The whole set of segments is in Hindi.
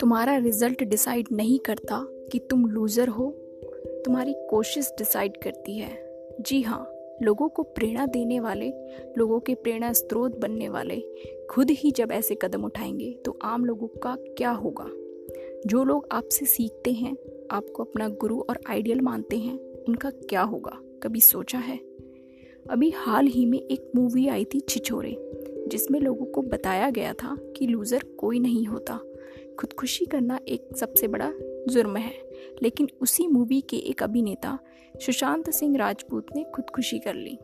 तुम्हारा रिज़ल्ट डिसाइड नहीं करता कि तुम लूज़र हो। तुम्हारी कोशिश डिसाइड करती है। जी हाँ लोगों को प्रेरणा देने वाले, लोगों के प्रेरणा स्रोत बनने वाले खुद ही जब ऐसे कदम उठाएँगे तो आम लोगों का क्या होगा? जो लोग आपसे सीखते हैं, आपको अपना गुरु और आइडियल मानते हैं, उनका क्या होगा? कभी सोचा है? अभी हाल ही में एक मूवी आई थी छिछोरे, जिसमें लोगों को बताया गया था कि लूज़र कोई नहीं होता। खुदकुशी करना एक सबसे बड़ा जुर्म है, लेकिन उसी मूवी के एक अभिनेता, सुशांत सिंह राजपूत ने खुदकुशी कर ली।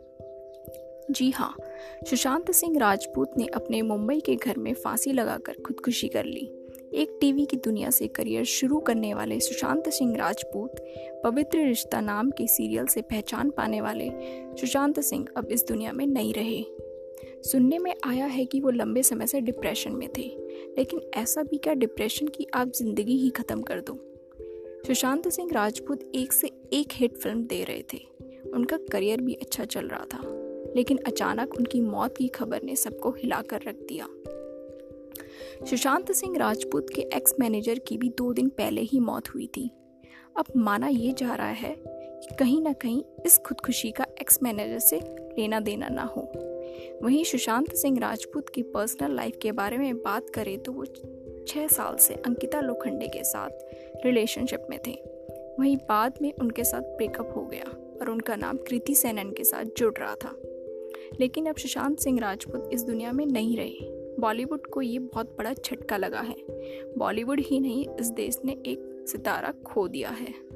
जी हाँ सुशांत सिंह राजपूत ने अपने मुंबई के घर में फांसी लगाकर खुदकुशी कर ली। एक टीवी की दुनिया से करियर शुरू करने वाले सुशांत सिंह राजपूत, पवित्र रिश्ता नाम के सीरियल से पहचान पाने वाले सुशांत सिंह अब इस दुनिया में नहीं रहे। सुनने में आया है कि वो लंबे समय से डिप्रेशन में थे, लेकिन ऐसा भी क्या डिप्रेशन की आप ज़िंदगी ही ख़त्म कर दो? सुशांत सिंह राजपूत एक से एक हिट फ़िल्म दे रहे थे। उनका करियर भी अच्छा चल रहा था, लेकिन अचानक उनकी मौत की खबर ने सबको हिलाकर रख दिया। सुशांत सिंह राजपूत के एक्स मैनेजर की भी दो दिन पहले ही मौत हुई थी। अब माना यह जा रहा है कि कहीं ना कहीं इस खुदकुशी का एक्स मैनेजर से लेना देना ना हो। वहीं सुशांत सिंह राजपूत की पर्सनल लाइफ के बारे में बात करें तो वो छः साल से अंकिता लोखंडे के साथ रिलेशनशिप में थे। वहीं बाद में उनके साथ ब्रेकअप हो गया और उनका नाम कृति सेनन के साथ जुड़ रहा था। लेकिन अब सुशांत सिंह राजपूत इस दुनिया में नहीं रहे। बॉलीवुड को ये बहुत बड़ा झटका लगा है। बॉलीवुड ही नहीं, इस देश ने एक सितारा खो दिया है।